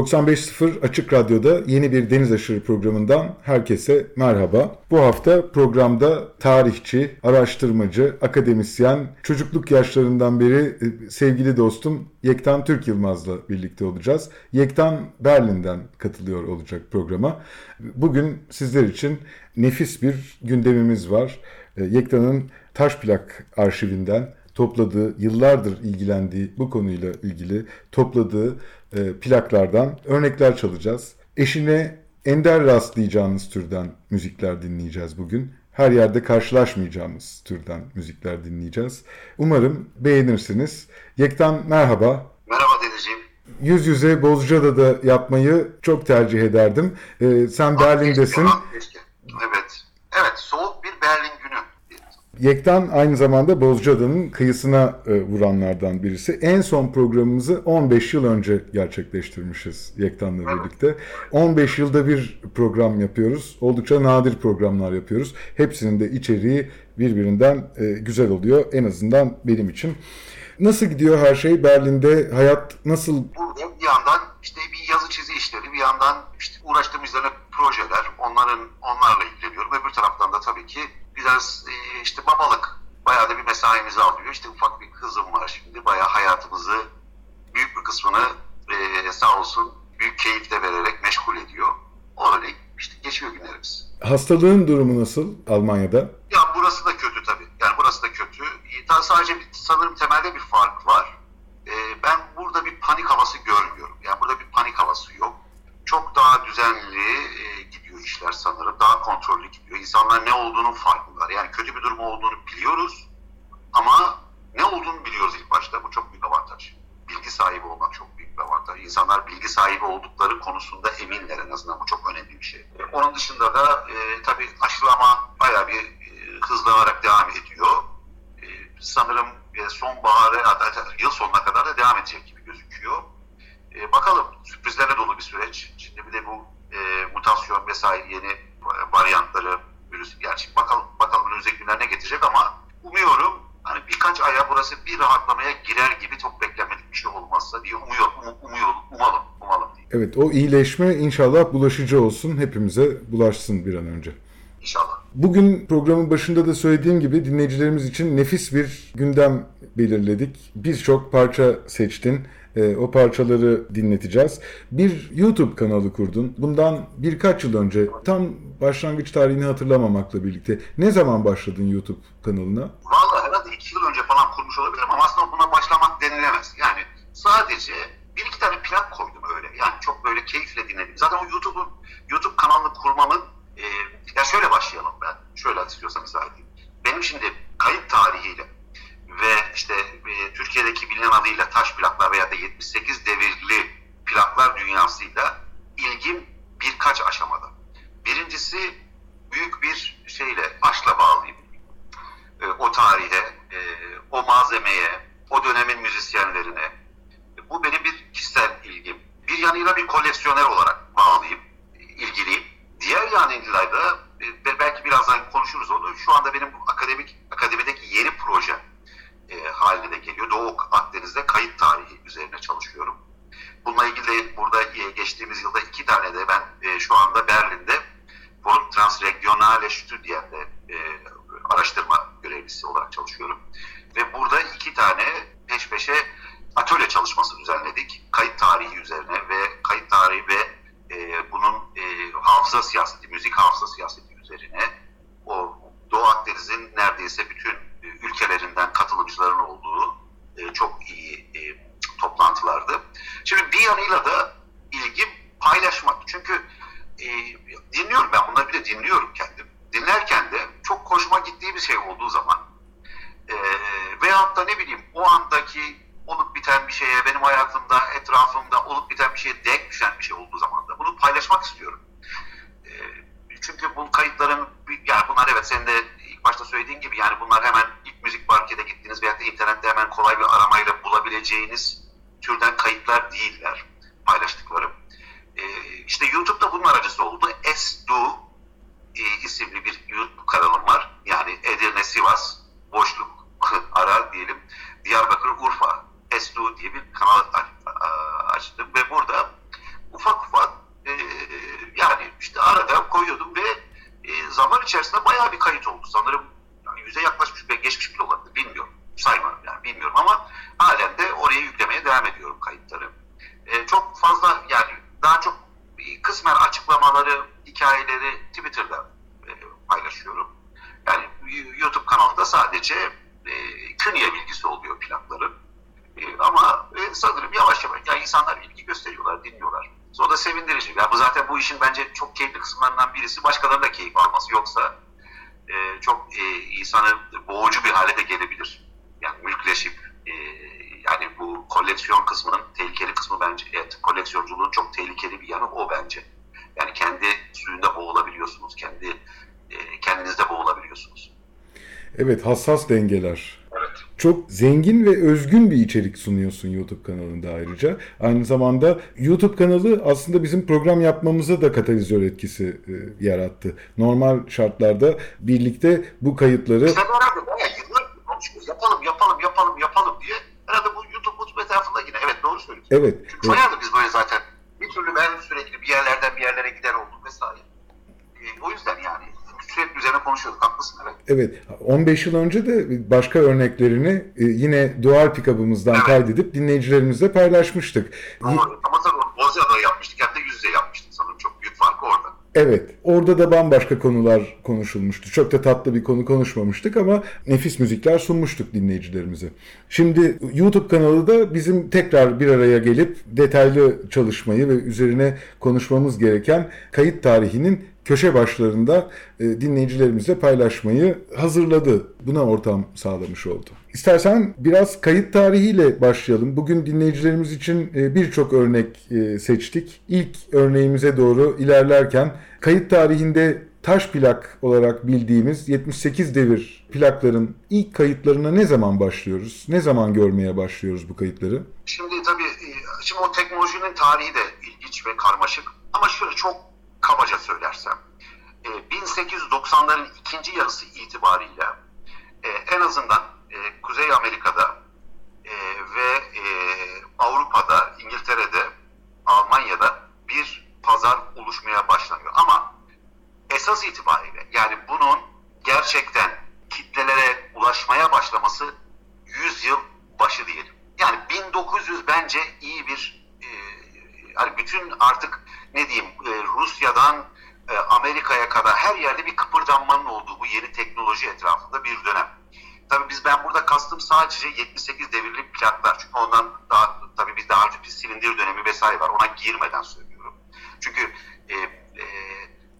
95.0 Açık Radyo'da yeni bir Deniz Aşırı programından herkese merhaba. Bu hafta programda tarihçi, araştırmacı, akademisyen, çocukluk yaşlarından beri e, sevgili dostum Yektan Türk Yılmaz'la birlikte olacağız. Yektan Berlin'den katılıyor olacak programa. Bugün sizler için nefis bir gündemimiz var. E, Yektan'ın taş plak arşivinden topladığı, yıllardır ilgilendiği bu konuyla ilgili topladığı e, plaklardan örnekler çalacağız. Eşine ender rastlayacağınız türden müzikler dinleyeceğiz bugün. Her yerde karşılaşmayacağımız türden müzikler dinleyeceğiz. Umarım beğenirsiniz. Yektan merhaba. Merhaba Denizciğim. Yüz yüze Bozcaada'da yapmayı çok tercih ederdim. Ee, sen Berlin'desin. Keşke. Evet. Evet, soğuk bir Berlin günü. Yektan aynı zamanda Bozcaada'nın kıyısına e, vuranlardan birisi. En son programımızı 15 yıl önce gerçekleştirmişiz Yektan'la birlikte. 15 yılda bir program yapıyoruz. Oldukça nadir programlar yapıyoruz. Hepsinin de içeriği birbirinden e, güzel oluyor. En azından benim için. Nasıl gidiyor her şey? Berlin'de hayat nasıl? Burada bir yandan işte bir yazı çizi işleri, bir yandan işte uğraştığım üzerine projeler, onların onlarla ilgileniyorum. Öbür taraftan da tabii ki biraz e, işte babalık bayağı da bir mesaimizi alıyor. İşte ufak bir kızım var şimdi. Bayağı hayatımızı büyük bir kısmını e, sağ olsun büyük keyifle vererek meşgul ediyor. Öyle işte geçiyor günlerimiz. Hastalığın durumu nasıl Almanya'da? Ya burası da kötü tabii. Yani burası da kötü. Daha sadece bir, sanırım temelde bir fark var. Ee, ben burada bir panik havası görmüyorum. Yani burada bir panik havası yok. Çok daha düzenli e, gidiyor işler sanırım. Daha kontrollü gidiyor. İnsanlar ne olduğunun farkındalar. Yani kötü bir durum olduğunu biliyoruz. Ama ne olduğunu biliyoruz ilk başta. Bu çok büyük avantaj. Bilgi sahibi olmak çok büyük bir avantaj. İnsanlar bilgi sahibi oldukları konusunda eminler en azından. Bu çok önemli bir şey. Onun dışında da e, tabii aşılama bayağı bir e, hızlanarak devam ediyor. E, sanırım e, sonbaharı yıl sonuna kadar da devam edecek gibi gözüküyor. E, bakalım sürprizlerle dolu bir süreç. Şimdi bir de bu e, mutasyon vesaire yeni varyantları virüs gerçi bakalım bakalım önümüzdeki günler ne getirecek ama umuyorum hani birkaç aya burası bir rahatlamaya girer gibi çok beklenmedik bir şey olmazsa diye umuyorum, um, umuyorum, umalım, umalım diye. Evet o iyileşme inşallah bulaşıcı olsun. Hepimize bulaşsın bir an önce. İnşallah. Bugün programın başında da söylediğim gibi dinleyicilerimiz için nefis bir gündem belirledik. Birçok parça seçtin. E, o parçaları dinleteceğiz. Bir YouTube kanalı kurdun. Bundan birkaç yıl önce tam başlangıç tarihini hatırlamamakla birlikte. Ne zaman başladın YouTube kanalına? Vallahi herhalde iki yıl önce falan kurmuş olabilirim ama aslında buna başlamak denilemez. Yani sadece bir iki tane plak koydum öyle. Yani çok böyle keyifle dinledim. Zaten o YouTube'un YouTube kanalını kurmamın e, ya şöyle başlayalım ben. Şöyle istiyorsan izah edeyim. Benim şimdi kayıt tarihiyle ve işte e, Türkiye'deki bilinen adıyla taş plaklar veya da 78 devirli plaklar dünyasıyla ilgim birkaç aşamada. Birincisi büyük bir şeyle aşkla bağlıyım. E, o tarihe, e, o malzemeye, o dönemin müzisyenlerine. E, bu benim bir kişisel ilgim. Bir yanıyla bir koleksiyoner olarak bağlıyım, ilgiliyim. Diğer yanıyla da e, belki birazdan konuşuruz onu. Şu anda benim akademik akademideki yeni proje e, haline geliyor. Doğu Akdeniz'de kayıt tarihi üzerine çalışıyorum. Bununla ilgili de burada geçtiğimiz yılda iki tane de ben e, şu anda Berlin'de Forum Transregionale Studien'de e, araştırma görevlisi olarak çalışıyorum. Ve burada iki tane peş peşe atölye çalışması düzenledik. Kayıt tarihi üzerine ve kayıt tarihi ve e, bunun e, hafıza siyaseti, müzik hafıza siyaseti üzerine o Doğu Akdeniz'in neredeyse bütün ülkelerinden katılımcıların olduğu e, çok iyi e, toplantılardı. Şimdi bir yanıyla da ilgim paylaşmak. Çünkü e, dinliyorum ben bunları bir de dinliyorum kendim. Dinlerken de çok hoşuma gittiği bir şey olduğu zaman e, veyahut da ne bileyim o andaki olup biten bir şeye, benim hayatımda, etrafımda olup biten bir şeye denk düşen bir şey olduğu zaman da bunu paylaşmak istiyorum. E, çünkü bu kayıtların yani bunlar evet senin de ilk başta söylediğin gibi yani bunlar hemen ilk müzik markete gittiniz veya da internette hemen kolay bir aramayla bulabileceğiniz türden kayıtlar değiller paylaştıklarım. E, işte YouTube'da bunun aracısı oldu. Esdu e, isimli bir YouTube kanalım var. Yani Edirne, Sivas, boşluk ara diyelim. Diyarbakır, Urfa, Esdu diye bir kanal açtım ve burada ufak ufak e, yani işte arada koyuyordum ve e, zaman içerisinde bayağı bir kayıt oldu. Sanırım yani yüze yaklaşmış ve geçmiş bile olabilir. Bilmiyorum. Saymıyorum yani bilmiyorum ama halen de oraya yüklemeye devam ediyorum kayıtları. E, çok fazla yani daha çok kısmen açıklamaları, hikayeleri Twitter'da e, paylaşıyorum. Yani YouTube kanalında sadece e, künye bilgisi oluyor plakların. E, ama e, sanırım yavaş yavaş yani insanlar ilgi gösteriyorlar, dinliyorlar. O da sevindirici. Yani bu zaten bu işin bence çok keyifli kısımlarından birisi. Başkalarının da keyif alması. Yoksa e, çok e, insanı boğucu bir hale de gelebilir. Yani mülkleşip e, yani bu koleksiyon kısmının tehlikeli kısmı bence evet koleksiyonculuğun çok tehlikeli bir yanı o bence. Yani kendi suyunda boğulabiliyorsunuz. Kendi e, kendinizde boğulabiliyorsunuz. Evet hassas dengeler. Evet. Çok zengin ve özgün bir içerik sunuyorsun YouTube kanalında ayrıca. Aynı zamanda YouTube kanalı aslında bizim program yapmamıza da katalizör etkisi e, yarattı. Normal şartlarda birlikte bu kayıtları... Sen herhalde bayağı yıllar. Yapalım, yapalım, yapalım, yapalım diye. Herhalde bu YouTube, YouTube etrafında yine. Evet doğru söylüyorsun. Evet. Çünkü bayağıdır biz böyle zaten. Bir türlü ben sürekli bir yerlerden bir yerlere gider oldum vesaire. E, o yüzden yani sürekli üzerine konuşuyorduk. Haklısın evet. Evet. 15 yıl önce de başka örneklerini e, yine dual pikabımızdan Evet. kaydedip dinleyicilerimizle paylaşmıştık. Ama, ama tabii Bozya'da yapmıştık hem de yüz yüze yapmıştık sanırım. Çok büyük farkı orada. Evet, orada da bambaşka konular konuşulmuştu. Çok da tatlı bir konu konuşmamıştık ama nefis müzikler sunmuştuk dinleyicilerimize. Şimdi YouTube kanalı da bizim tekrar bir araya gelip detaylı çalışmayı ve üzerine konuşmamız gereken kayıt tarihinin köşe başlarında e, dinleyicilerimizle paylaşmayı hazırladı. Buna ortam sağlamış oldu. İstersen biraz kayıt tarihiyle başlayalım. Bugün dinleyicilerimiz için e, birçok örnek e, seçtik. İlk örneğimize doğru ilerlerken kayıt tarihinde taş plak olarak bildiğimiz 78 devir plakların ilk kayıtlarına ne zaman başlıyoruz? Ne zaman görmeye başlıyoruz bu kayıtları? Şimdi tabii şimdi o teknolojinin tarihi de ilginç ve karmaşık. Ama şöyle çok kabaca söylersem e, 1890'ların ikinci yarısı itibariyle e, en azından e, Kuzey Amerika'da e, ve e, Avrupa'da, İngiltere'de, Almanya'da bir pazar oluşmaya başlanıyor. Ama esas itibariyle yani bunun gerçekten kitlelere ulaşmaya başlaması 100 yıl başı diyelim. Yani 1900 bence iyi bir e, yani bütün artık ne diyeyim e, Rusya'dan e, Amerika'ya kadar her yerde bir kıpırdanmanın olduğu bu yeni teknoloji etrafında bir dönem. Tabii biz ben burada kastım sadece 78 devirli plaklar. Çünkü ondan daha tabii biz daha önce bir silindir dönemi vesaire var. Ona girmeden söylüyorum. Çünkü e,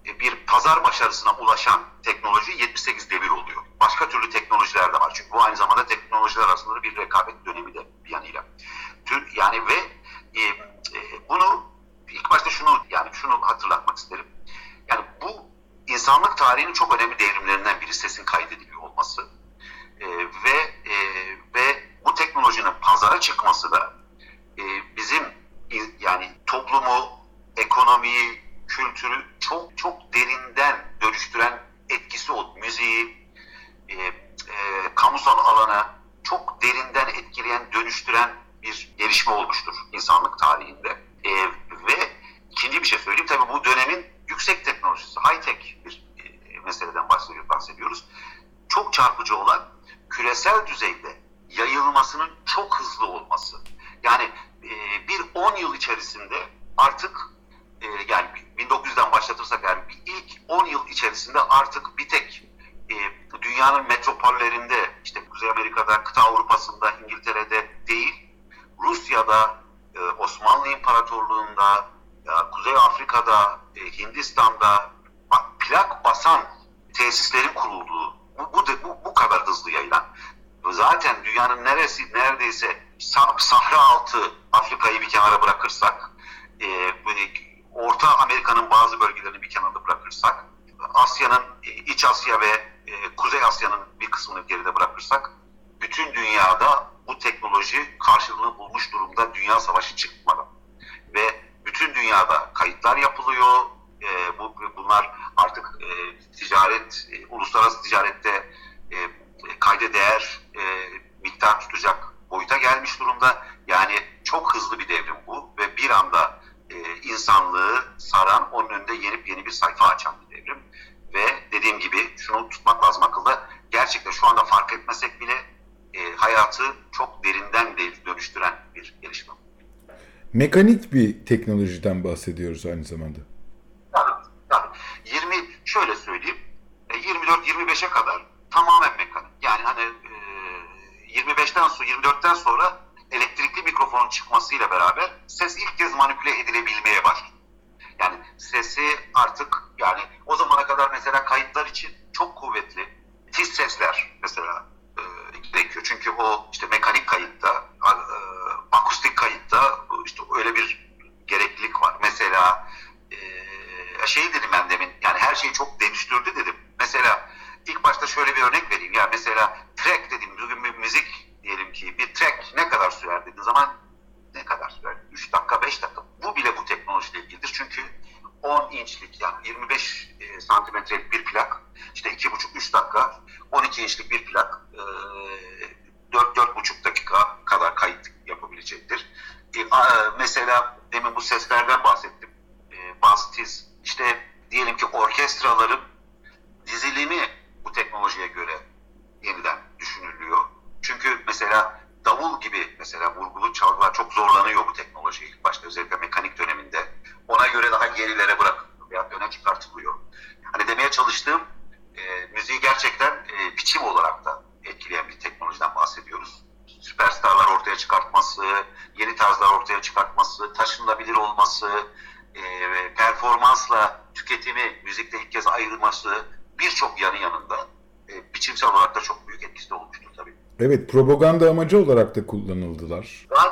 e, bir pazar başarısına ulaşan teknoloji 78 devir oluyor. Başka türlü teknolojiler de var. Çünkü bu aynı zamanda teknolojiler arasında bir rekabet dönemi de bir yanıyla. Tür, yani ve e, e, bunu ilk başta şunu yani şunu hatırlatmak isterim. Yani bu insanlık tarihinin çok önemli devrimlerinden biri sesin kaydediliyor olması. E, ve e, ve bu teknolojinin pazara çıkması da e, bizim yani toplumu, ekonomiyi, kültürü çok çok derinden dönüştüren etkisi oldu. Müziği, e, e, kamusal alana çok derinden etkileyen, dönüştüren bir gelişme olmuştur insanlık tarihinde. E, ve ikinci bir şey söyleyeyim. Tabii bu dönemin yüksek teknolojisi, high-tech bir e, meseleden bahsediyoruz. bahsediyoruz. Çok çarpıcı olan küresel düzeyde yayılmasının çok hızlı olması. Yani e, bir 10 yıl içerisinde artık e, yani 1900'den başlatırsak yani bir ilk 10 yıl içerisinde artık bir tek e, dünyanın metropollerinde işte Kuzey Amerika'da, kıta Avrupa'sında, İngiltere'de değil, Rusya'da, Osmanlı İmparatorluğu'nda, Kuzey Afrika'da, e, Hindistan'da plak basan tesislerin kurulduğu bu, bu, bu, bu kadar hızlı yayılan. Zaten dünyanın neresi neredeyse sah- sahra altı Afrika'yı bir kenara bırakırsak e, Orta Amerika'nın bazı bölgelerini bir kenarda bırakırsak, Asya'nın, İç Asya ve Kuzey Asya'nın bir kısmını geride bırakırsak, bütün dünyada bu teknoloji karşılığını bulmuş durumda dünya savaşı çıkmadan. Ve bütün dünyada kayıtlar yapılıyor. E, bu bunlar artık e, ticaret, e, uluslararası ticarette e, kayda değer e, miktar tutacak boyuta gelmiş durumda. Yani çok hızlı bir devrim bu ve bir anda e, insanlığı saran, onun önünde yeni yeni bir sayfa açan bir devrim. Ve dediğim gibi şunu tutmak lazım akılda. Gerçekten şu anda fark etmesek bile e, hayatı çok derinden dönüştüren bir gelişme. Mekanik bir teknolojiden bahsediyoruz aynı zamanda. Tabii, tabii. 20 şöyle söyleyeyim. 24-25'e kadar tamamen mekanik. Yani hani e, 25'ten sonra 24'ten sonra elektrikli mikrofonun çıkmasıyla beraber ses ilk kez manipüle edilebilmeye başladı. Yani sesi artık yani o zamana kadar mesela kayıtlar için çok kuvvetli tiz sesler mesela gerekiyor. Çünkü o işte mekanik kayıtta, e, akustik kayıtta işte öyle bir gereklilik var. Mesela e, şey dedim ben demin yani her şeyi çok dönüştürdü dedim. Mesela ilk başta şöyle bir örnek vereyim. Ya mesela track dedim bugün bir müzik diyelim ki bir track ne kadar sürer dediğin zaman ne kadar sürer? 3 dakika 5 dakika. Bu bile bu teknolojiyle ilgilidir. Çünkü 10 inçlik yani 25 e, santimetrelik bir plak işte 2,5-3 dakika 12 inçlik bir plak Evet, propaganda amacı olarak da kullanıldılar. Zaten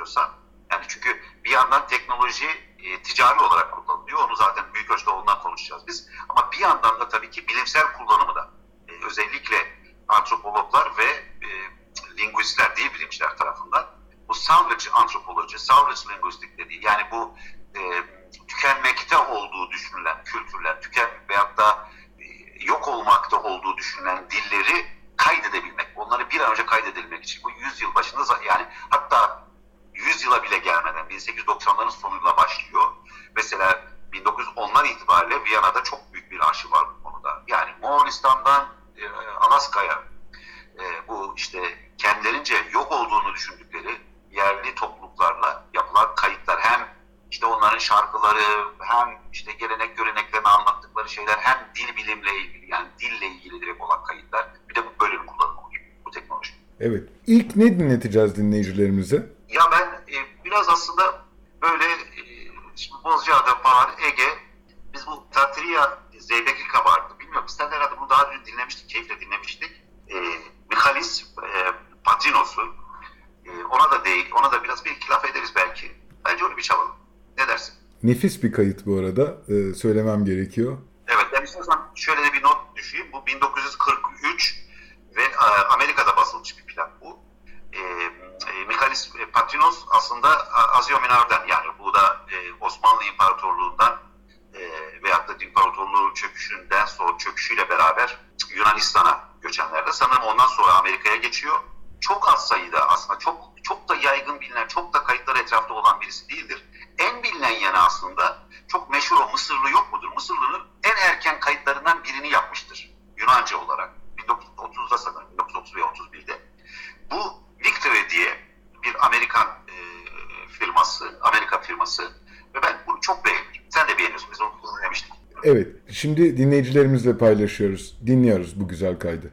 istiyorsan. Yani çünkü bir yandan teknoloji e, ticari olarak kullanılıyor. Onu zaten büyük ölçüde ondan konuşacağız biz. Ama bir yandan da tabii ki bilimsel kullanımı da e, özellikle antropologlar ve e, linguistler, dil bilimciler tarafından bu salvage antropoloji, salvage linguistik dediği yani bu e, tükenmekte olduğu düşünülen kültürler, tüken veyahut da e, yok olmakta olduğu düşünülen dilleri kaydedebilmek, onları bir an önce kaydedebilmek için bu 100 yıl başında yani hatta 100 yıla bile gelmeden 1890'ların sonuyla başlıyor. Mesela 1910'lar itibariyle Viyana'da çok büyük bir arşiv var bu konuda. Yani Moğolistan'dan e, Alaska'ya e, bu işte kendilerince yok olduğunu düşündükleri yerli topluluklarla yapılan kayıtlar hem işte onların şarkıları hem işte gelenek göreneklerini anlattıkları şeyler hem dil bilimle ilgili yani dille ilgili direkt olan kayıtlar bir de bu böyle bir kullanım oluyor bu teknoloji. Evet. İlk ne dinleteceğiz dinleyicilerimize? Ya ben e, biraz aslında böyle e, şimdi Bozcaada falan Ege biz bu Tatria Zeybek'i kabardı. Bilmiyorum sen herhalde bunu daha önce dinlemiştik, keyifle dinlemiştik. E, Mihalis e, Patrinos'u e, ona da değil, ona da biraz bir iki laf ederiz belki. Bence onu bir çalalım. Ne dersin? Nefis bir kayıt bu arada. Ee, söylemem gerekiyor. Evet ben istiyorsan şöyle de bir not düşeyim. Bu 1943 ve e, Amerika'da basılmış bir plak bu. E, e, Michalis e, Patrinos aslında Asya Minor'dan yani bu da e, Osmanlı İmparatorluğu'ndan e, veyahut da İmparatorluğu çöküşünden sonra çöküşüyle beraber Yunanistan'a göçenlerde sanırım ondan sonra Amerika'ya geçiyor. Çok az sayıda aslında çok çok da yaygın bilinen, çok da kayıtlar etrafta olan birisi değildir. En bilinen yanı aslında çok meşhur o Mısırlı şimdi dinleyicilerimizle paylaşıyoruz, dinliyoruz bu güzel kaydı.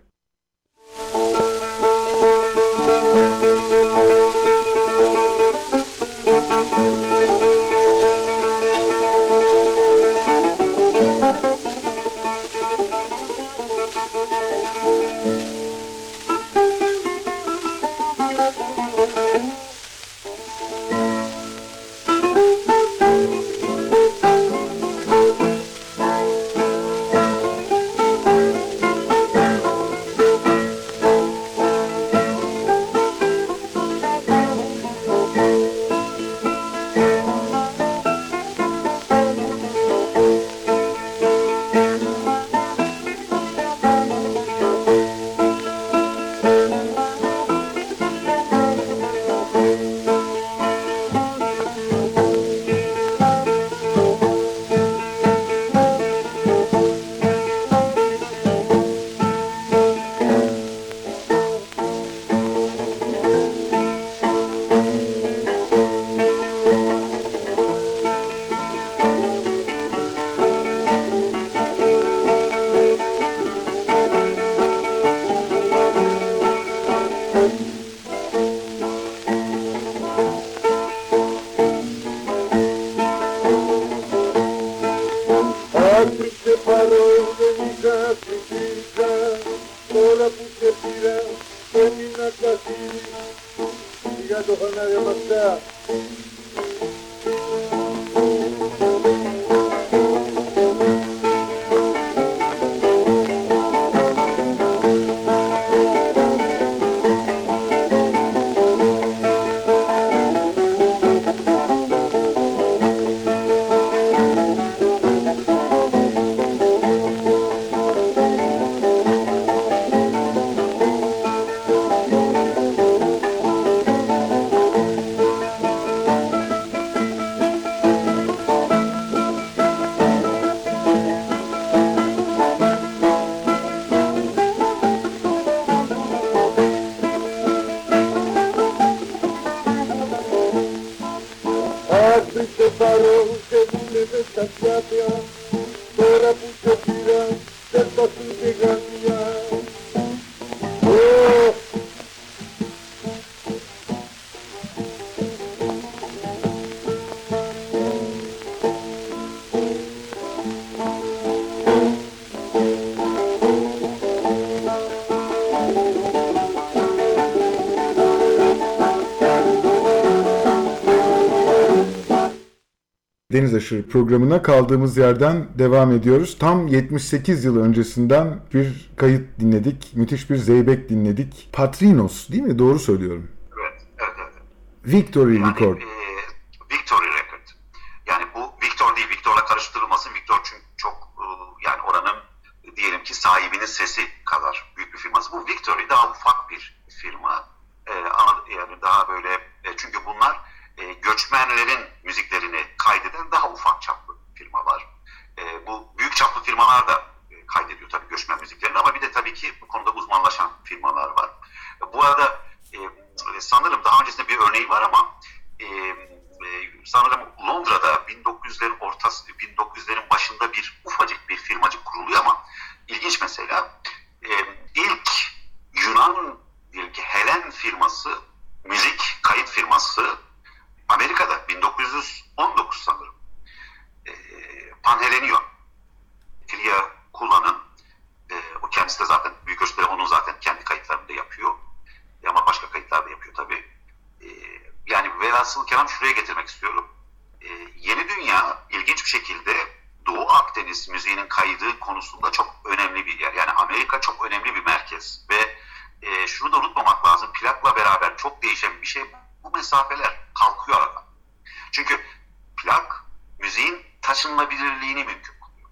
Deniz Aşırı programına kaldığımız yerden devam ediyoruz. Tam 78 yıl öncesinden bir kayıt dinledik. Müthiş bir zeybek dinledik. Patrinos değil mi? Doğru söylüyorum. Evet, evet, evet. Victory Yani, Record. e, Victory Record. Yani bu Victor değil, Victor'la karıştırılmasın. Victor çünkü çok e, yani oranın diyelim ki sahibinin sesi kadar büyük bir firması. Bu Victory daha ufak bir firma. E, yani daha böyle e, çünkü bunlar e, göçmenlerin müziklerini kaydeden daha ufak çaplı firmalar. E, bu büyük çaplı firmalar da e, kaydediyor tabii göçmen müziklerini ama bir de tabii ki bu konuda uzmanlaşan firmalar var. E, bu arada e, sanırım daha öncesinde bir örneği var ama e, e, sanırım Londra'da 1900'lerin ortası 1900'lerin başında bir ufacık bir firmacık kuruluyor ama ilginç mesela e, ilk Yunan diyelim ki Helen firması müzik kayıt firması Amerika'da 1919 sanırım e, Panhelenion Ilya Kula'nın e, o kendisi de zaten büyük ölçüde onun zaten kendi kayıtlarını da yapıyor. E, ama başka kayıtlar da yapıyor tabii. E, yani velhasıl kelam şuraya getirmek istiyorum. E, yeni dünya ilginç bir şekilde Doğu Akdeniz müziğinin kaydı konusunda çok önemli bir yer. Yani Amerika çok önemli bir merkez ve e, şunu da unutmamak lazım. Plakla beraber çok değişen bir şey. Bu mesafeler kalkıyor aradan. Çünkü plak müziğin taşınabilirliğini mümkün kılıyor.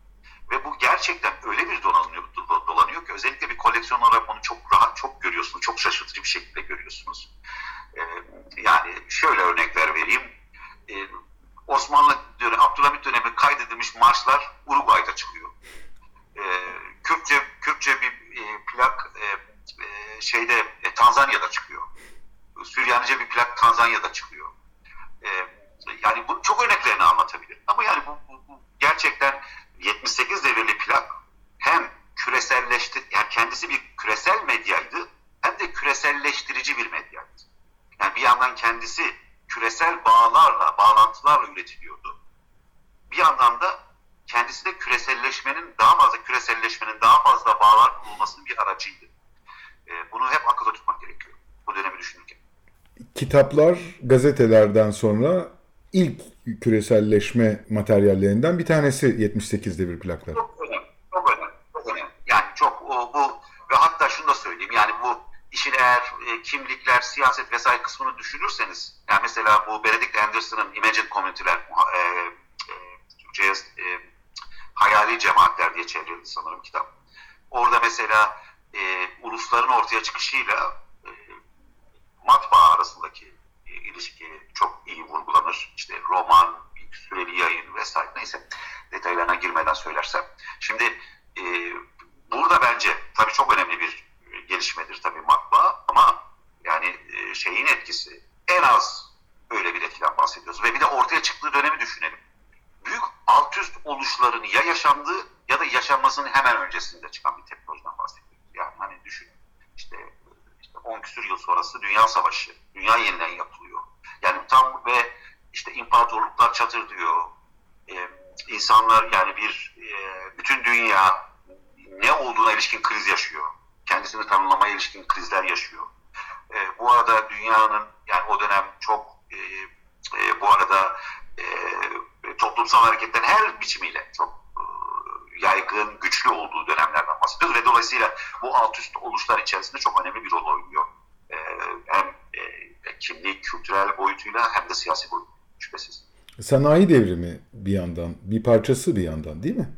Ve bu gerçekten öyle bir dolanıyor, do- dolanıyor ki özellikle bir koleksiyon olarak onu çok rahat, çok görüyorsunuz. Çok şaşırtıcı bir şekilde görüyorsunuz. Ee, yani şöyle kitaplar gazetelerden sonra ilk küreselleşme materyallerinden bir tanesi 78'de bir plaklar. Dünya Savaşı. Dünya yeniden yapılıyor. Yani tam ve işte imparatorluklar çatır diyor. E, insanlar yani bir e, bütün dünya ne olduğuna ilişkin kriz yaşıyor. Kendisini tanımlamaya ilişkin krizler yaşıyor. E, bu arada dünyanın yani o dönem çok e, e, bu arada e, toplumsal hareketten her biçimiyle çok e, yaygın, güçlü olduğu dönemlerden bahsediyoruz ve dolayısıyla bu alt üst oluşlar içerisinde çok önemli bir rol oynuyor kirli kültürel boyutuyla hem de siyasi boyutu şüphesiz. Sanayi devrimi bir yandan, bir parçası bir yandan değil mi?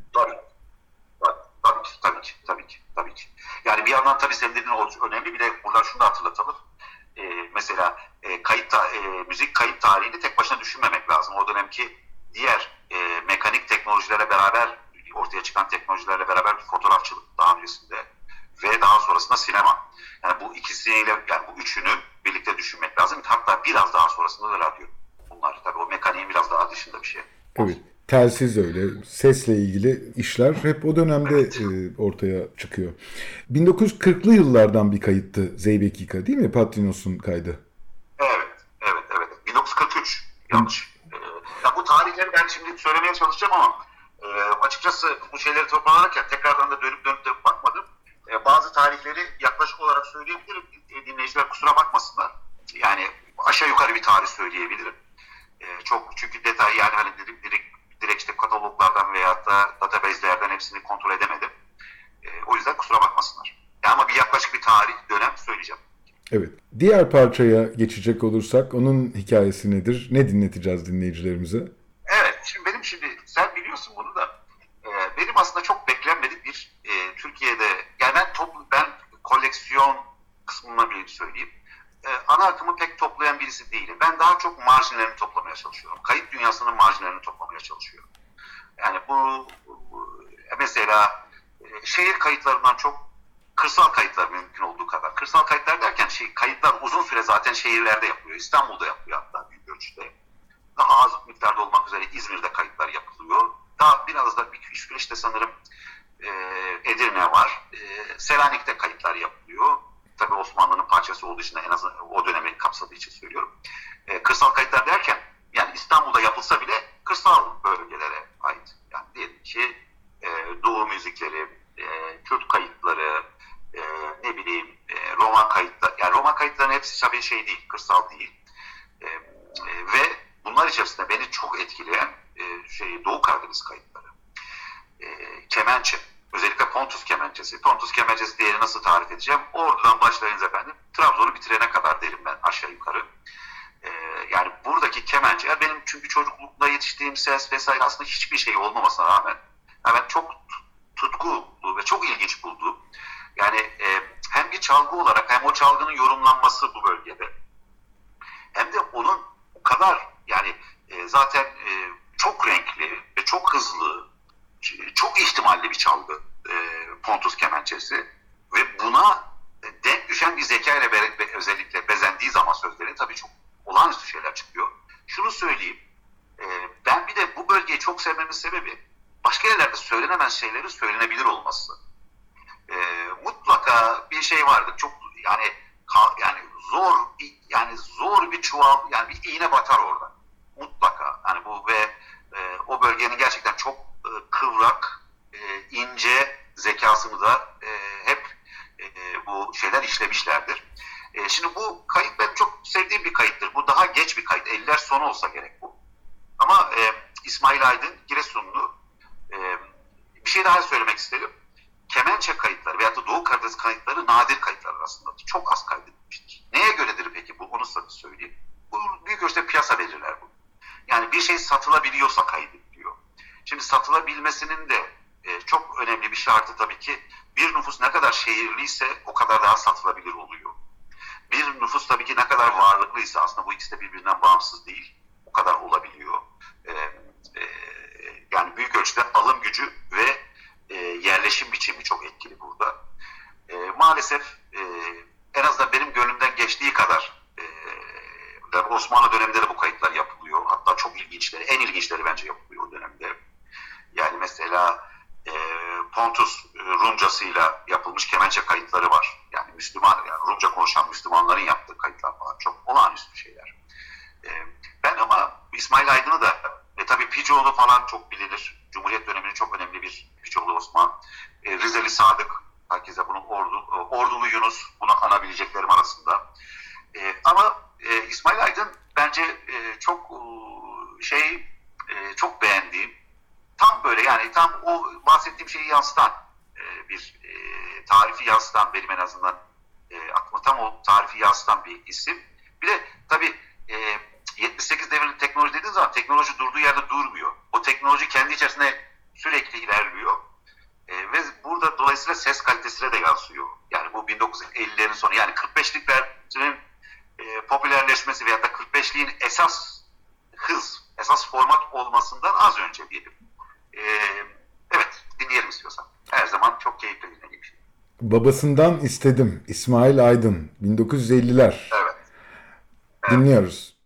telsiz öyle, sesle ilgili işler hep o dönemde e, ortaya çıkıyor. 1940'lı yıllardan bir kayıttı Zeybek değil mi Patrinos'un kaydı? veyahut da database'lerden hepsini kontrol edemedim. E, o yüzden kusura bakmasınlar. Yani ama bir yaklaşık bir tarih dönem söyleyeceğim. Evet. Diğer parçaya geçecek olursak onun hikayesi nedir? Ne dinleteceğiz dinleyicilerimize? şehirlerde yapılıyor. İstanbul'da yapılıyor. zaten kadar daha satılabilir Müslüman, yani Rumca konuşan Müslümanların yaptığı kayıtlar falan. Çok olağanüstü şeyler. E, ben ama İsmail Aydın'ı da e, tabii Picoğlu falan çok bilinir. Cumhuriyet döneminin çok önemli bir Picoğlu Osman. E, Rizeli Sadık, herkese bunun ordu, e, Ordulu Yunus, bunu anabileceklerim arasında. E, ama e, İsmail Aydın bence e, çok e, şey e, çok beğendiğim tam böyle yani tam o bahsettiğim şeyi yansıtan e, bir e, tarifi yansıtan benim en azından e, aklıma tam o tarifi yansıtan bir isim. Bir de tabii e, 78 devrinin teknoloji dediğiniz zaman teknoloji durduğu yerde durmuyor. O teknoloji kendi içerisinde sürekli ilerliyor. E, ve burada dolayısıyla ses kalitesine de yansıyor. Yani bu 1950'lerin sonu yani 45'liklerin e, popülerleşmesi veyahut da 45'liğin esas hız, esas format olmasından az önce diyelim. E, evet, dinleyelim istiyorsan. Her zaman çok keyifli dinlediğim şey. Babasından istedim. İsmail Aydın. 1950'ler. Evet. Dinliyoruz.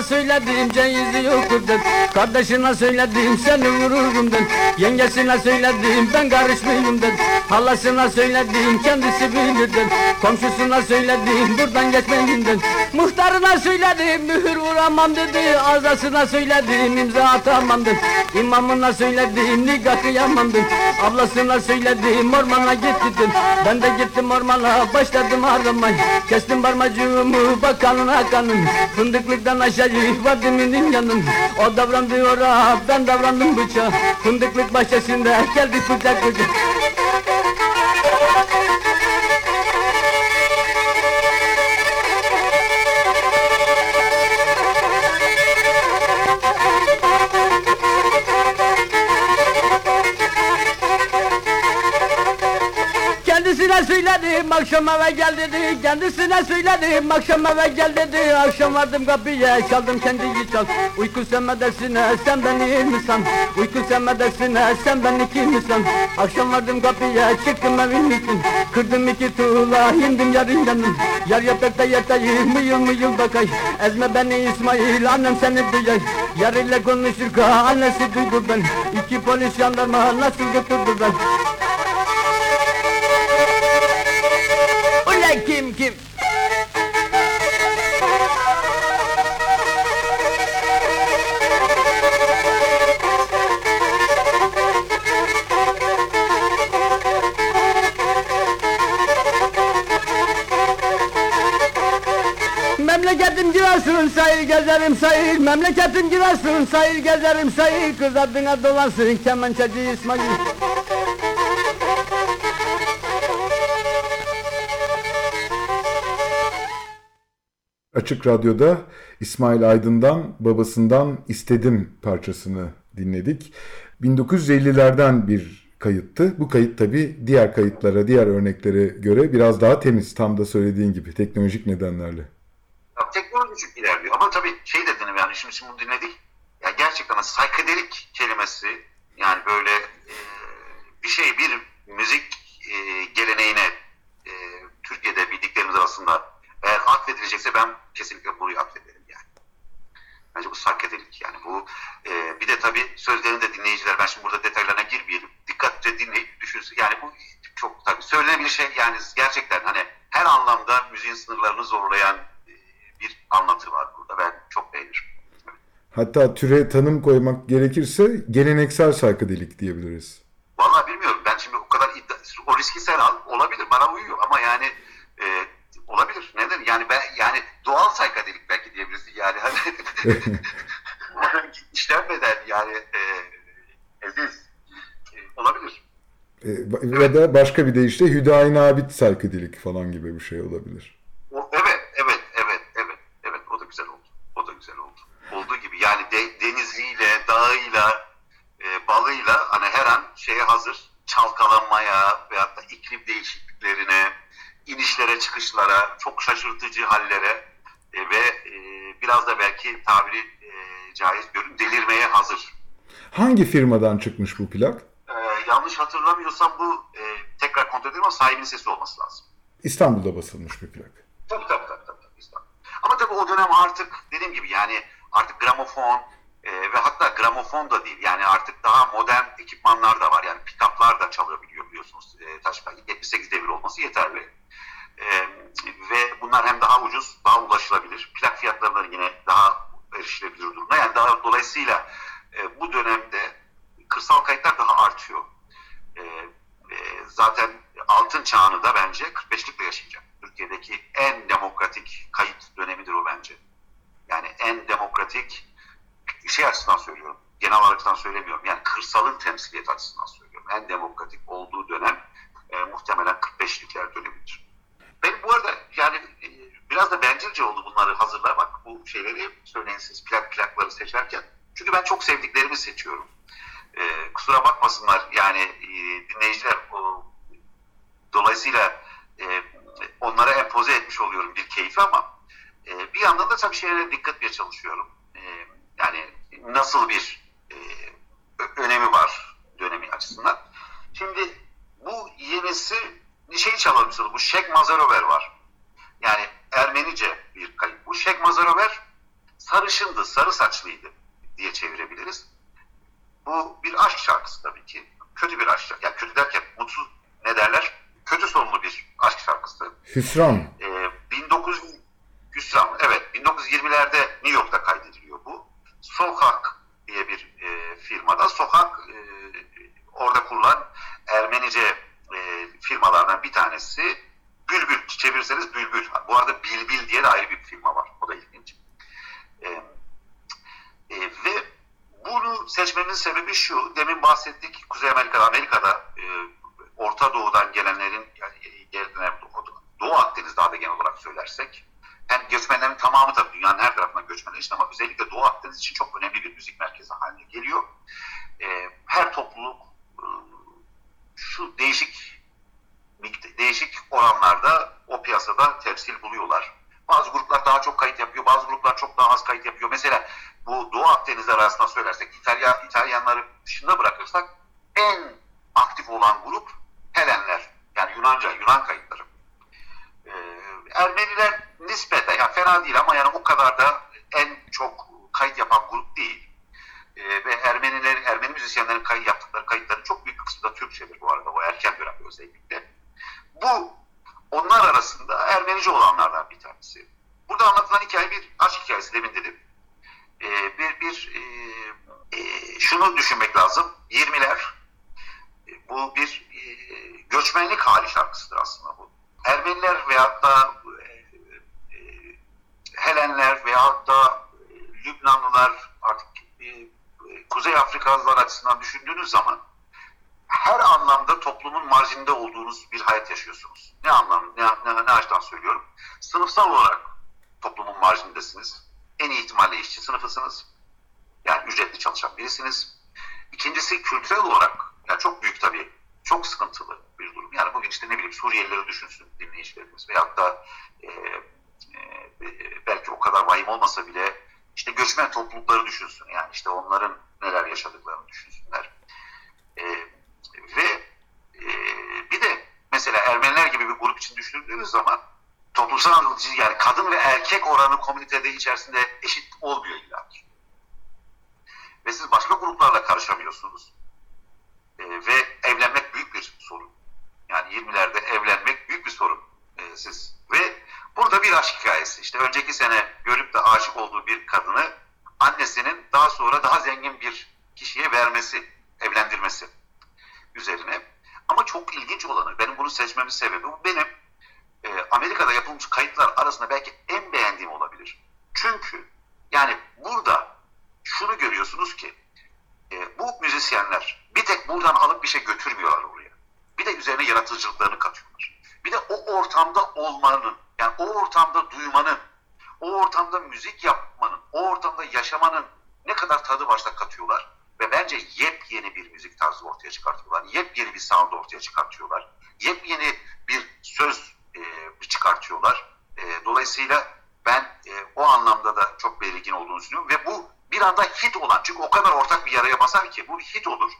Anasına söyledim ceyizi yoktur dedi. Kardeşine söyledim seni vururum dedi. Yengesine söyledim ben karışmayayım dedi Halasına söyledim kendisi bilir dedi Komşusuna söyledim buradan geçmeyin dedi Muhtarına söyledim mühür vuramam dedi Azasına söyledim imza atamam dedi. İmamına söyledim nikah kıyamam dedi. Ablasına söyledim ormana git Ben de gittim ormana başladım aramaya Kestim parmacığımı bakanına kanın Fındıklıktan aşağı vardımının yanın O davrandı ora ben davrandım bıçağa. Fındıklık bahçesinde geldik bıçak bıçak Söyledim akşam eve gel dedi Kendisine söyledim akşam eve gel dedi. Akşam vardım kapıya çaldım kendi çal Uyku semmedesine sen beni mi san Uyku semmedesine sen beni kim mi san Akşam vardım kapıya çıktım evin için. Kırdım iki tuğla indim yarın yanım Yar yaprakta yatayım mıyıl mıyıl bakay. Ezme beni İsmail annem seni duyar Yar ile konuşur annesi duydu ben. İki polis jandarma nasıl götürdü ben kim? Memleketim Giresun sahil gezerim sahil Memleketim Giresun sahil gezerim sahil Kız adına dolansın kemençeci İsmail Açık Radyo'da İsmail Aydın'dan babasından istedim parçasını dinledik. 1950'lerden bir kayıttı. Bu kayıt tabii diğer kayıtlara, diğer örneklere göre biraz daha temiz tam da söylediğin gibi teknolojik nedenlerle. Ya, teknoloji çok ilerliyor ama tabii şey de dedim yani şimdi, şimdi bunu dinledik. Ya gerçekten psychedelic kelimesi yani böyle e, bir şey bir müzik e, geleneğine e, Türkiye'de bildiklerimiz arasında eğer atfedilecekse ben kesinlikle burayı atfederim yani. Bence bu psychedelic yani bu e, bir de tabii sözlerini de dinleyiciler ben şimdi burada detaylarına girmeyelim. Dikkatlice dinleyip düşünsün. Yani bu çok tabii söylenebilir şey yani gerçekten hani her anlamda müziğin sınırlarını zorlayan e, bir anlatı var burada. Ben çok beğenirim. Hatta türe tanım koymak gerekirse geleneksel saykadelik diyebiliriz. Vallahi bilmiyorum. Ben şimdi o kadar iddia, o riski sen al. Olabilir. Bana uyuyor ama yani e, olabilir. Neden? Yani ben yani doğal saykadelik belki diyebilirsin. Yani hani işlenmeden yani e, eziz. E, olabilir. E, ve de başka bir deyişle Hüdayi Nabit saykadelik falan gibi bir şey olabilir. O, evet, evet, evet, evet, evet. O da güzel oldu. O da güzel oldu. Olduğu gibi yani de, deniziyle, dağıyla, e, balıyla hani her an şeye hazır çalkalanmaya veyahut da iklim değişikliklerine, inişlere, çıkışlara, çok şaşırtıcı hallere e, ve e, biraz da belki tabiri e, caiz görün delirmeye hazır. Hangi firmadan çıkmış bu plak? E, yanlış hatırlamıyorsam bu e, tekrar kontrol edelim ama sahibinin sesi olması lazım. İstanbul'da basılmış bir plak. Tabii tabii tabii. tabii, tabii İstanbul. Ama tabii o dönem artık dediğim gibi yani artık gramofon e, ve hatta gramofon da değil yani artık daha modern ekipmanlar da var. Yani pick-up'lar da çalabiliyor biliyorsunuz. E, Taşka 78 devir olması yeterli. E, ve bunlar hem daha ucuz, daha ulaşılabilir. Plak fiyatları yine daha erişilebilir durumda. Yani daha dolayısıyla e, bu dönemde kırsal kayıtlar daha artıyor. E, e, zaten altın çağını da bence 45'likle yaşayacak. Türkiye'deki en demokratik kayıt dönemidir o bence. Yani en demokratik şey açısından söylüyorum. Genel olarak söylemiyorum. Yani kırsalın temsiliyet açısından söylüyorum. En demokratik olduğu dönem e, muhtemelen 45'likler dönemidir. Ben bu arada yani e, biraz da bencilce oldu bunları hazırlamak. Bu şeyleri söyleyin siz plak plakları seçerken. Çünkü ben çok sevdiklerimi seçiyorum. E, kusura bakmasınlar yani e, dinleyiciler o, dolayısıyla e, onlara empoze etmiş oluyorum bir keyfi ama e, bir yandan da tabii şeylere dikkat etmeye çalışıyorum. Yani nasıl bir e, önemi var dönemi açısından. Şimdi bu yenisi şey çalalım mesela bu Şek Mazarover var. Yani Ermenice bir kayıt. Bu Şek Mazarover sarışındı, sarı saçlıydı diye çevirebiliriz. Bu bir aşk şarkısı tabii ki. Kötü bir aşk şarkısı. Yani kötü derken mutsuz ne derler? Kötü sonlu bir aşk şarkısı. Hüsran. Ee, 1900 Hüsran, evet 1920'lerde New York'ta kaydediliyor bu. Sokak diye bir e, firmada. Sokak e, orada kurulan Ermenice e, firmalardan bir tanesi. Bülbül, çevirirseniz Bülbül. Bu arada Bilbil diye de ayrı bir firma var. O da ilginç. E, e, ve bunu seçmemin sebebi şu. Demin bahsettik Kuzey Amerika'da, Amerika'da e, Orta Doğu'dan gelenlerin yani gelen Doğu Akdeniz daha da genel olarak söylersek hem göçmenlerin tamamı tabii dünyanın her tarafından göçmenler için ama özellikle Doğu Akdeniz için çok önemli bir müzik merkezi haline geliyor. E, her topluluk e, şu değişik değişik oranlarda o piyasada temsil buluyorlar. Bazı gruplar daha çok kayıt yapıyor, bazı gruplar çok daha az kayıt yapıyor. Mesela bu Doğu Akdeniz arasında söylersek, İtalya, İtalyanları dışında bırakırsak en aktif olan grup Helenler. Yani Yunanca, Yunan kayıtları. Ee, Ermeniler nispeten, yani fena değil ama yani o kadar da en çok kayıt yapan grup değil. Ee, ve Ermeniler, Ermeni müzisyenlerin kayıt yaptıkları kayıtların çok büyük kısmı da Türkçedir bu arada, o erken dönemde özellikle. Bu onlar arasında Ermenice olanlardan bir tanesi. Burada anlatılan hikaye bir aşk hikayesi demin dedim. Ee, bir bir e, e, şunu düşünmek lazım. 20'ler e, bu bir e, göçmenlik hali şarkısıdır aslında bu. Ermeniler veyahut da e, e, Helenler veyahut da e, Lübnanlılar artık Kuzey Afrikalılar açısından düşündüğünüz zaman her anlamda toplumun marjinde olduğunuz bir hayat yaşıyorsunuz. Ne anlamda, ne, ne, ne açıdan söylüyorum? Sınıfsal olarak toplumun marjindesiniz. En ihtimalle işçi sınıfısınız. Yani ücretli çalışan birisiniz. İkincisi kültürel olarak yani çok büyük tabii çok sıkıntılı bir durum. Yani bugün işte ne bileyim Suriyelileri düşünsün dinleyicilerimiz veyahut da e, e, belki o kadar vahim olmasa bile işte göçmen toplulukları düşünsün. Yani işte onların neler yaşadıklarını düşünsünler. E, ve e, bir de mesela Ermeniler gibi bir grup için düşündüğünüz zaman toplumsal yani kadın ve erkek oranı komünitede içerisinde eşit olmuyor illa Ve siz başka gruplarla karışamıyorsunuz. E, ve evlenmek. Yani 20'lerde evlenmek büyük bir sorun e, siz. Ve burada bir aşk hikayesi. İşte önceki sene görüp de aşık olduğu bir kadını annesinin daha sonra daha zengin bir kişiye vermesi, evlendirmesi üzerine. Ama çok ilginç olanı, benim bunu seçmemin sebebi bu benim e, Amerika'da yapılmış kayıtlar arasında belki en beğendiğim olabilir. Çünkü yani burada şunu görüyorsunuz ki e, bu müzisyenler bir tek buradan alıp bir şey götürmüyorlar oraya. Bir de üzerine yaratıcılıklarını katıyorlar. Bir de o ortamda olmanın, yani o ortamda duymanın, o ortamda müzik yapmanın, o ortamda yaşamanın ne kadar tadı varsa katıyorlar. Ve bence yepyeni bir müzik tarzı ortaya çıkartıyorlar. Yepyeni bir sound ortaya çıkartıyorlar. Yepyeni bir söz e, çıkartıyorlar. E, dolayısıyla ben e, o anlamda da çok belirgin olduğunu düşünüyorum. Ve bu bir anda hit olan, çünkü o kadar ortak bir yaraya basar ki bu bir hit olur.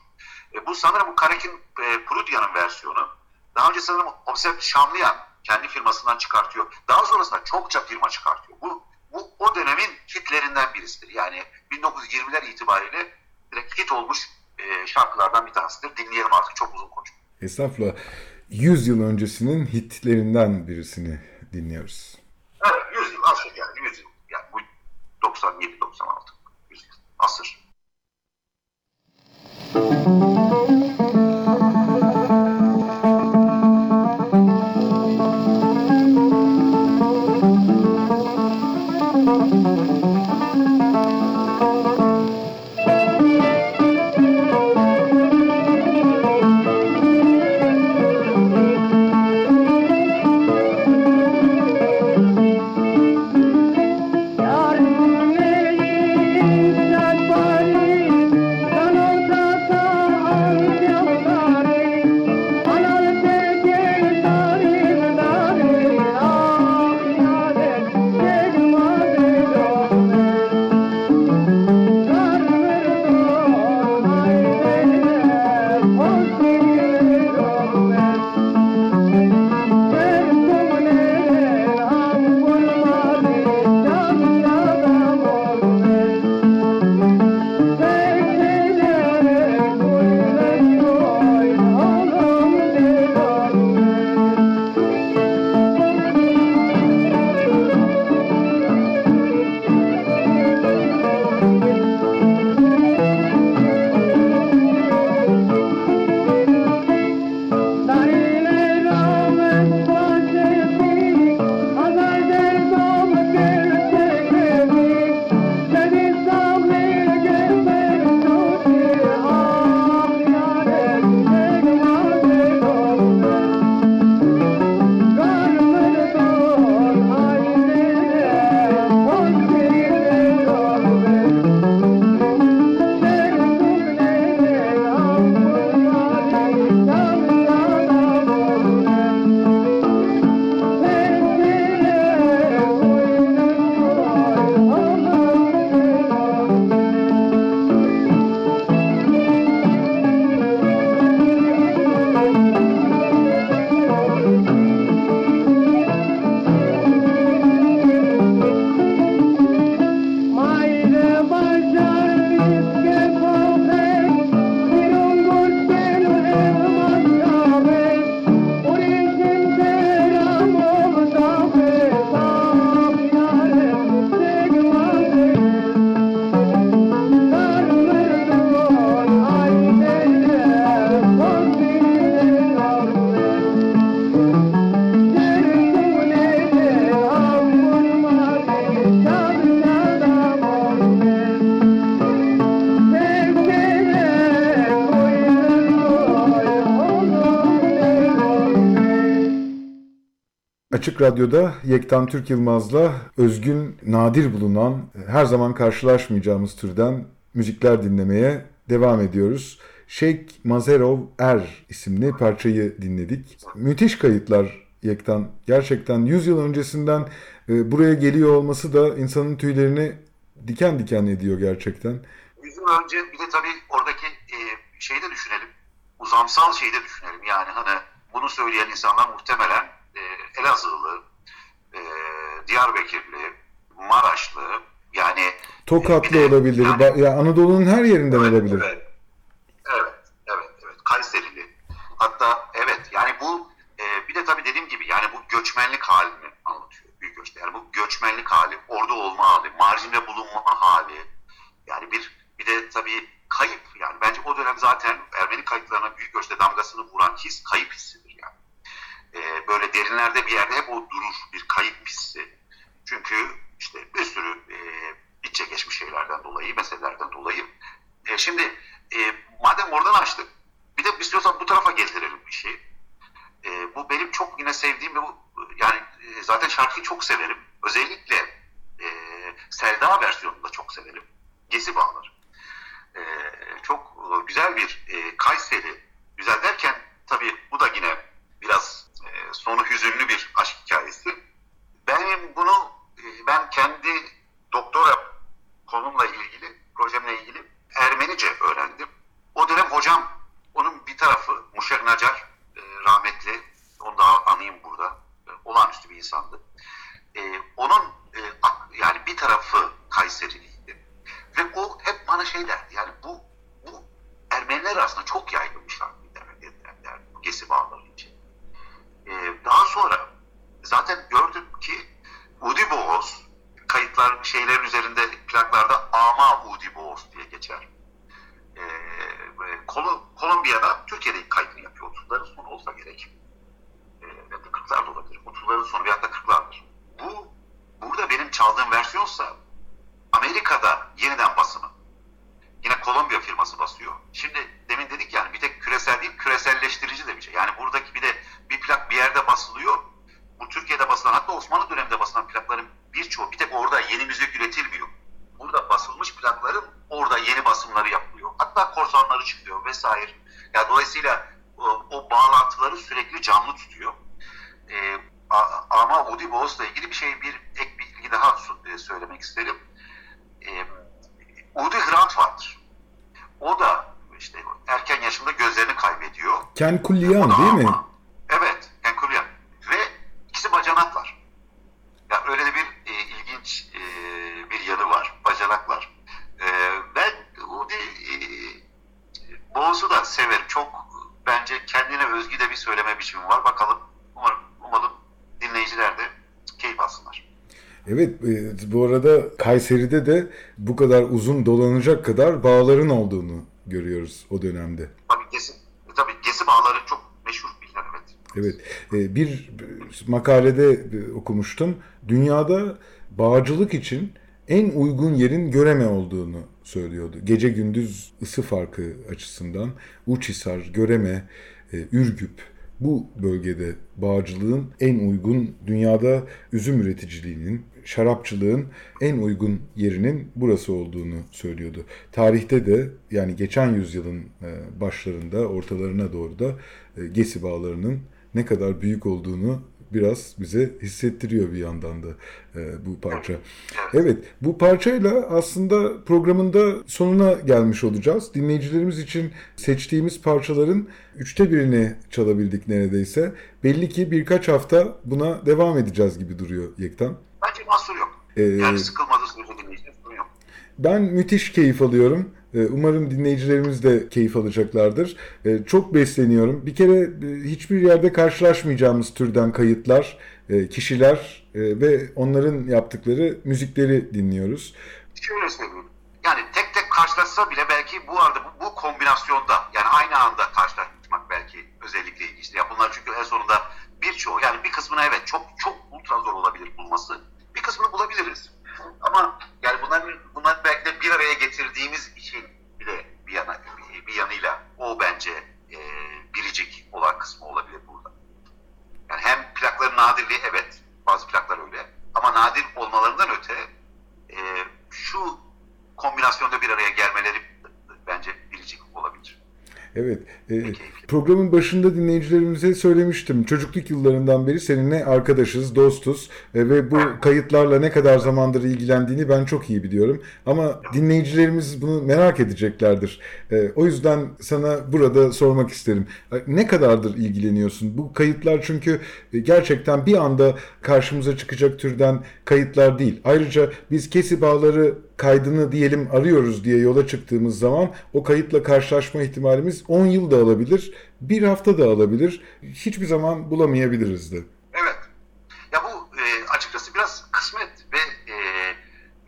E, bu sanırım bu Karakin e, Prudya'nın versiyonu. Daha önce sanırım Obsep Şamliyan kendi firmasından çıkartıyor. Daha sonrasında çokça firma çıkartıyor. Bu, bu o dönemin hitlerinden birisidir. Yani 1920'ler itibariyle direkt hit olmuş e, şarkılardan bir tanesidir. Dinleyelim artık çok uzun konuşma. Estağfurullah. 100 yıl öncesinin hitlerinden birisini dinliyoruz. Evet 100 yıl asır yani 100 yıl. Yani bu 97-96 100 yıl asır. Música Radyo'da Yektan Türk Yılmaz'la özgün, nadir bulunan, her zaman karşılaşmayacağımız türden müzikler dinlemeye devam ediyoruz. Sheikh Mazerov Er isimli parçayı dinledik. Müthiş kayıtlar Yektan. Gerçekten 100 yıl öncesinden e, buraya geliyor olması da insanın tüylerini diken diken ediyor gerçekten. 100 yıl önce bir de tabii oradaki e, şeyi de düşünelim. Uzamsal şeyi de düşünelim. Yani hani bunu söyleyen insanlar muhtemelen e, Elazığlı, e, Diyarbakırlı, Maraşlı yani Tokatlı de olabilir, yani- ya Anadolu'nun her yerinden Evet, olabilir. Evet. Evet, evet, evet. Kayserili. Hatta evet yani bu e, bir de tabii dediğim gibi yani bu göçmenlik halini anlatıyor. Büyük göçte. Yani bu göçmenlik hali, orada olma hali, marjinde bulunma hali. Yani bir bir de tabii kayıp yani bence o dönem zaten Ermeni kayıtlarına büyük ölçüde damgasını vuran his kayıp hissidir yani. E, böyle derinlerde bir yerde hep o durur bir kayıp hissi. Çünkü işte bir sürü e, içe geçmiş şeylerden dolayı, meselelerden dolayı. E, şimdi e, madem oradan açtık, bir de istiyorsan bu tarafa getirelim bir şey. E, bu benim çok yine sevdiğim bu, yani e, zaten şarkıyı çok severim. Özellikle e, Selda versiyonunu da çok severim. Gezi Bağları. E, çok e, güzel bir e, Kayseri. Güzel derken tabii bu da yine biraz e, sonu hüzünlü bir aşk hikayesi. Benim bunu e, ben kendi doktora konumla ilgili, projemle ilgili Ermenice öğrendim. O dönem hocam, onun bir tarafı Muşer Nacar, e, rahmetli, onu da anayım burada, e, olağanüstü bir insandı. E, onun e, ak- yani bir tarafı Kayseriliydi. Ve o hep bana şey derdi, yani bu, bu Ermeniler arasında çok yaygın bir şarkı derdi, derdi, bu Gesi bağları için. E, daha sonra zaten gördük ki Udi Boğaz kayıtlar şeylerin üzerinde plaklarda Ama Udi Boğaz diye geçer. Ee, ve Kol- Kolombiya'da Türkiye'de ilk kaydını yapıyor. 30'ların sonu olsa gerek. Ee, ya da 40'lar da olabilir. 30'ların sonu veyahut da 40'lardır. Bu burada benim çaldığım versiyonsa Amerika'da yeniden basımı. Yine Kolombiya firması basıyor. Şimdi demin dedik yani bir tek küresel değil küreselleştirici de bir şey. Yani buradaki bir de bir plak bir yerde basılıyor. Bu Türkiye'de basılan hatta Osmanlı döneminde basılan plakların birçoğu bir tek orada yeni müzik üretilmiyor. Burada basılmış plakların orada yeni basımları yapılıyor. Hatta korsanları çıkıyor vesaire. Ya dolayısıyla o, o bağlantıları sürekli canlı tutuyor. Ee, a- ama Udi Boğaz'la ilgili bir şey bir ek bir bilgi daha su- e, söylemek isterim. Ee, Udi Hrant vardır. O da işte erken yaşında gözlerini kaybediyor. Ken Kulliyan O da değil mi? ama- Evet, Enkulyan. Ve ikisi bacanaklar. Ya öyle de bir e, ilginç e, bir yanı var. Bacanaklar. E, ben o de, e, Boğaz'ı da severim. Çok bence kendine özgü de bir söyleme biçimi var. Bakalım. Umarım, umalım dinleyiciler de keyif alsınlar. Evet, e, bu arada Kayseri'de de bu kadar uzun dolanacak kadar bağların olduğunu görüyoruz o dönemde. Tabii Gezi, tabii Gezi bağları çok meşhur bir yer. Evet. Evet, e, bir makalede e, okumuştum. Dünyada bağcılık için en uygun yerin Göreme olduğunu söylüyordu. Gece gündüz ısı farkı açısından Uçhisar, Göreme, e, Ürgüp bu bölgede bağcılığın en uygun, dünyada üzüm üreticiliğinin, şarapçılığın en uygun yerinin burası olduğunu söylüyordu. Tarihte de yani geçen yüzyılın e, başlarında, ortalarına doğru da e, Gesi bağlarının ne kadar büyük olduğunu biraz bize hissettiriyor bir yandan da e, bu parça. Evet, bu parçayla aslında programın da sonuna gelmiş olacağız. Dinleyicilerimiz için seçtiğimiz parçaların üçte birini çalabildik neredeyse. Belli ki birkaç hafta buna devam edeceğiz gibi duruyor Yektan. Bence mahsur yok. Ee, Yani sıkılmadığı sürece dinleyiciler sorun yok. Ben müthiş keyif alıyorum. Ee, Umarım dinleyicilerimiz de keyif alacaklardır. Ee, Çok besleniyorum. Bir kere e, hiçbir yerde karşılaşmayacağımız türden kayıtlar, e, kişiler e, ve onların yaptıkları müzikleri dinliyoruz. Şöyle söyleyeyim. Yani tek tek karşılaşsa bile belki bu arada bu, kombinasyonda yani aynı anda karşılaşmak belki özellikle ilginç. Ya bunlar çünkü en sonunda birçoğu yani bir kısmına evet çok çok ultra zor olabilir bulması. Bir kısmını bulabiliriz. Ama yani bunlar, bunlar belki de bir araya getirdiğimiz için bile bir, yana, bir yanıyla o bence e, biricik olan kısmı olabilir burada. Yani hem plakların nadirliği evet bazı plaklar öyle ama nadir olmalarından öte e, şu kombinasyonda bir araya gelmeleri bence biricik olabilir. Evet. E, Peki programın başında dinleyicilerimize söylemiştim. Çocukluk yıllarından beri seninle arkadaşız, dostuz e, ve bu kayıtlarla ne kadar zamandır ilgilendiğini ben çok iyi biliyorum. Ama dinleyicilerimiz bunu merak edeceklerdir. E, o yüzden sana burada sormak isterim. E, ne kadardır ilgileniyorsun? Bu kayıtlar çünkü gerçekten bir anda karşımıza çıkacak türden kayıtlar değil. Ayrıca biz kesi bağları kaydını diyelim arıyoruz diye yola çıktığımız zaman o kayıtla karşılaşma ihtimalimiz 10 yıl da alabilir, bir hafta da alabilir. Hiçbir zaman bulamayabiliriz de. Evet. Ya bu e, açıkçası biraz kısmet ve e,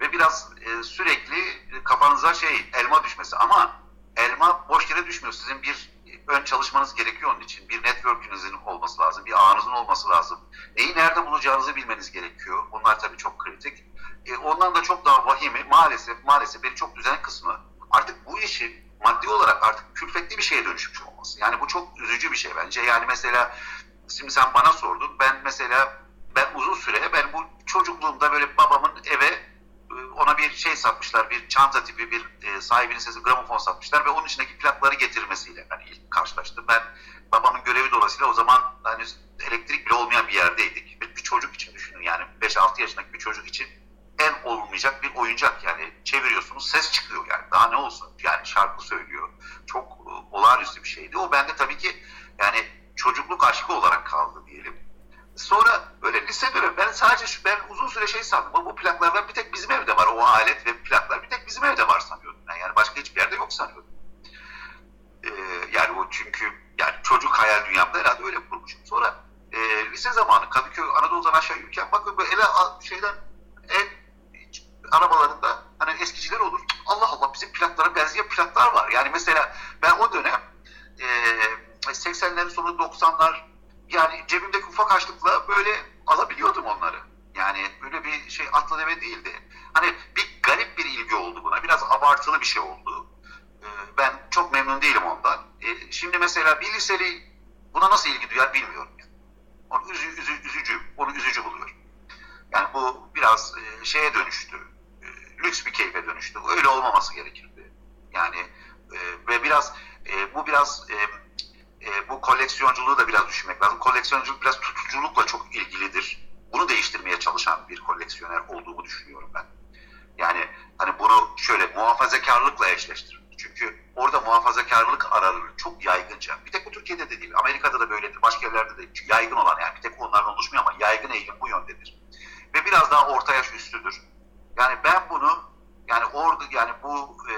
ve biraz e, sürekli kafanıza şey elma düşmesi ama elma boş yere düşmüyor. Sizin bir ön çalışmanız gerekiyor onun için. Bir network'ünüzün olması lazım, bir ağınızın olması lazım. Neyi nerede bulacağınızı bilmeniz gerekiyor. Bunlar tabii çok kritik. E, ondan da çok daha vahimi maalesef maalesef beni çok düzen kısmı artık bu işi maddi olarak artık külfetli bir şeye dönüşmüş olması. Yani bu çok üzücü bir şey bence. Yani mesela şimdi sen bana sordun. Ben mesela ben uzun süre ben bu çocukluğumda böyle babamın eve e, ona bir şey satmışlar. Bir çanta tipi bir e, sahibinin sesi gramofon satmışlar ve onun içindeki plakları getirmesiyle hani ilk karşılaştım. Ben babamın görevi dolayısıyla o zaman hani elektrik bile olmayan bir yerdeydik. Bir çocuk için düşünün yani 5-6 yaşındaki bir çocuk için en olmayacak bir oyuncak. Yani çeviriyorsunuz ses çıkıyor yani. Daha ne olsun? Yani şarkı söylüyor. Çok e, olağanüstü bir şeydi. O bende tabii ki yani çocukluk aşkı olarak kaldı diyelim. Sonra böyle lise dönemi ben sadece şu, ben uzun süre şey sandım. Bu plaklardan bir tek bizim evde var. O alet ve plaklar bir tek bizim evde var sanıyordum. Ben yani başka hiçbir yerde yok sanıyordum. Ee, yani o çünkü yani çocuk hayal dünyamda herhalde öyle kurmuşum. Sonra e, lise zamanı Kadıköy Anadolu'dan aşağı yürürken bakın böyle ele şeyden en arabalarında hani eskiciler olur. Allah Allah bizim plaklara benzeyen plaklar var. Yani mesela ben o dönem e, 80'lerin sonu 90'lar yani cebimdeki ufak açlıkla böyle alabiliyordum onları. Yani böyle bir şey atlı deve değildi. Hani bir garip bir ilgi oldu buna. Biraz abartılı bir şey oldu. E, ben çok memnun değilim ondan. E, şimdi mesela bir liseli buna nasıl ilgi duyar bilmiyorum. Yani. Onu üzü, üzü, üzücü, onu üzücü buluyorum. Yani bu biraz e, şeye dönüştü lüks bir keyfe dönüştü. Öyle olmaması gerekirdi. Yani e, ve biraz e, bu biraz e, e, bu koleksiyonculuğu da biraz düşünmek lazım. Koleksiyonculuk biraz tutuculukla çok ilgilidir. Bunu değiştirmeye çalışan bir koleksiyoner olduğumu düşünüyorum ben. Yani hani bunu şöyle muhafazakarlıkla eşleştir. Çünkü orada muhafazakarlık ararı çok yaygınca. Bir tek bu Türkiye'de de değil. Amerika'da da böyledir. Başka yerlerde de yaygın olan yani bir tek onlardan oluşmuyor ama yaygın eğilim bu yöndedir. Ve biraz daha orta yaş üstüdür yani ben bunu yani orada yani bu e,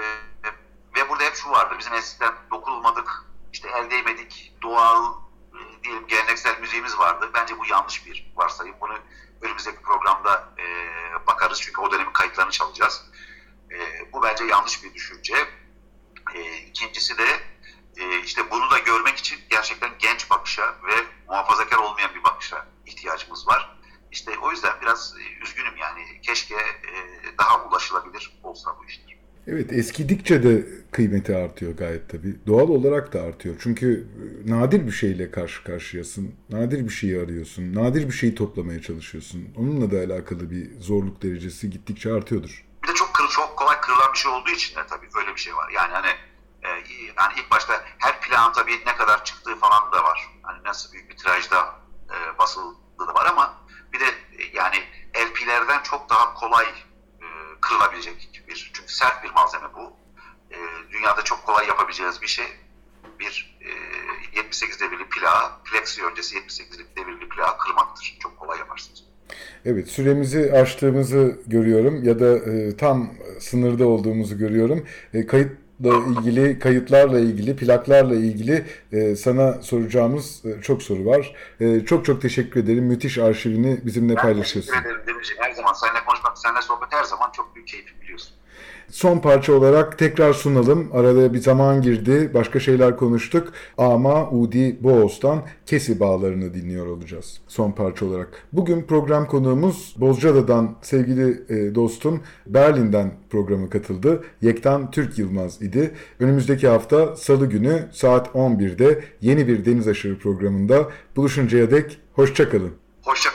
ve burada hep şu vardır. Bizim eskiden dokunulmadık, işte el değmedik, doğal e, diyelim geleneksel müziğimiz vardı. Bence bu yanlış bir varsayım. Bunu önümüzdeki programda e, bakarız çünkü o dönemin kayıtlarını çalacağız. E, bu bence yanlış bir düşünce. E, ikincisi de e, işte bunu da görmek için gerçekten genç bakışa ve muhafazakar olmayan bir bakışa ihtiyacımız var. İşte o yüzden biraz e, üzgünüm yani. Keşke e, daha ulaşılabilir olsa bu işler. Evet eskidikçe de kıymeti artıyor gayet tabii. Doğal olarak da artıyor. Çünkü e, nadir bir şeyle karşı karşıyasın. Nadir bir şeyi arıyorsun. Nadir bir şeyi toplamaya çalışıyorsun. Onunla da alakalı bir zorluk derecesi gittikçe artıyordur. Bir de çok kırıl, çok kolay kırılan bir şey olduğu için de tabii öyle bir şey var. Yani hani e, yani ilk başta her plan tabii ne kadar çıktığı falan da var. Hani nasıl büyük bir tirajda e, basıldığı da var ama bir de e, yani LP'lerden çok daha kolay kırılabilecek bir çünkü sert bir malzeme bu. E, dünyada çok kolay yapabileceğiniz bir şey. Bir e, 78 devirli plağı, Plexi öncesi 78 devirli plağı kırmaktır. Çok kolay yaparsınız. Evet süremizi aştığımızı görüyorum ya da e, tam sınırda olduğumuzu görüyorum. E, kayıt ilgili, kayıtlarla ilgili, plaklarla ilgili e, sana soracağımız e, çok soru var. E, çok çok teşekkür ederim. Müthiş arşivini bizimle ben paylaşıyorsun. Teşekkür ederim Demirciğim. Her zaman seninle konuşmak, seninle sohbet her zaman çok büyük keyif biliyorsun. Son parça olarak tekrar sunalım. Arada bir zaman girdi. Başka şeyler konuştuk. Ama Udi Boğaz'dan Kesi Bağlarını dinliyor olacağız. Son parça olarak. Bugün program konuğumuz Bozcaada'dan sevgili e, dostum Berlin'den programa katıldı. Yektan Türk Yılmaz idi. Önümüzdeki hafta Salı günü saat 11'de yeni bir Deniz Aşırı programında buluşuncaya dek hoşçakalın. Hoşçakalın.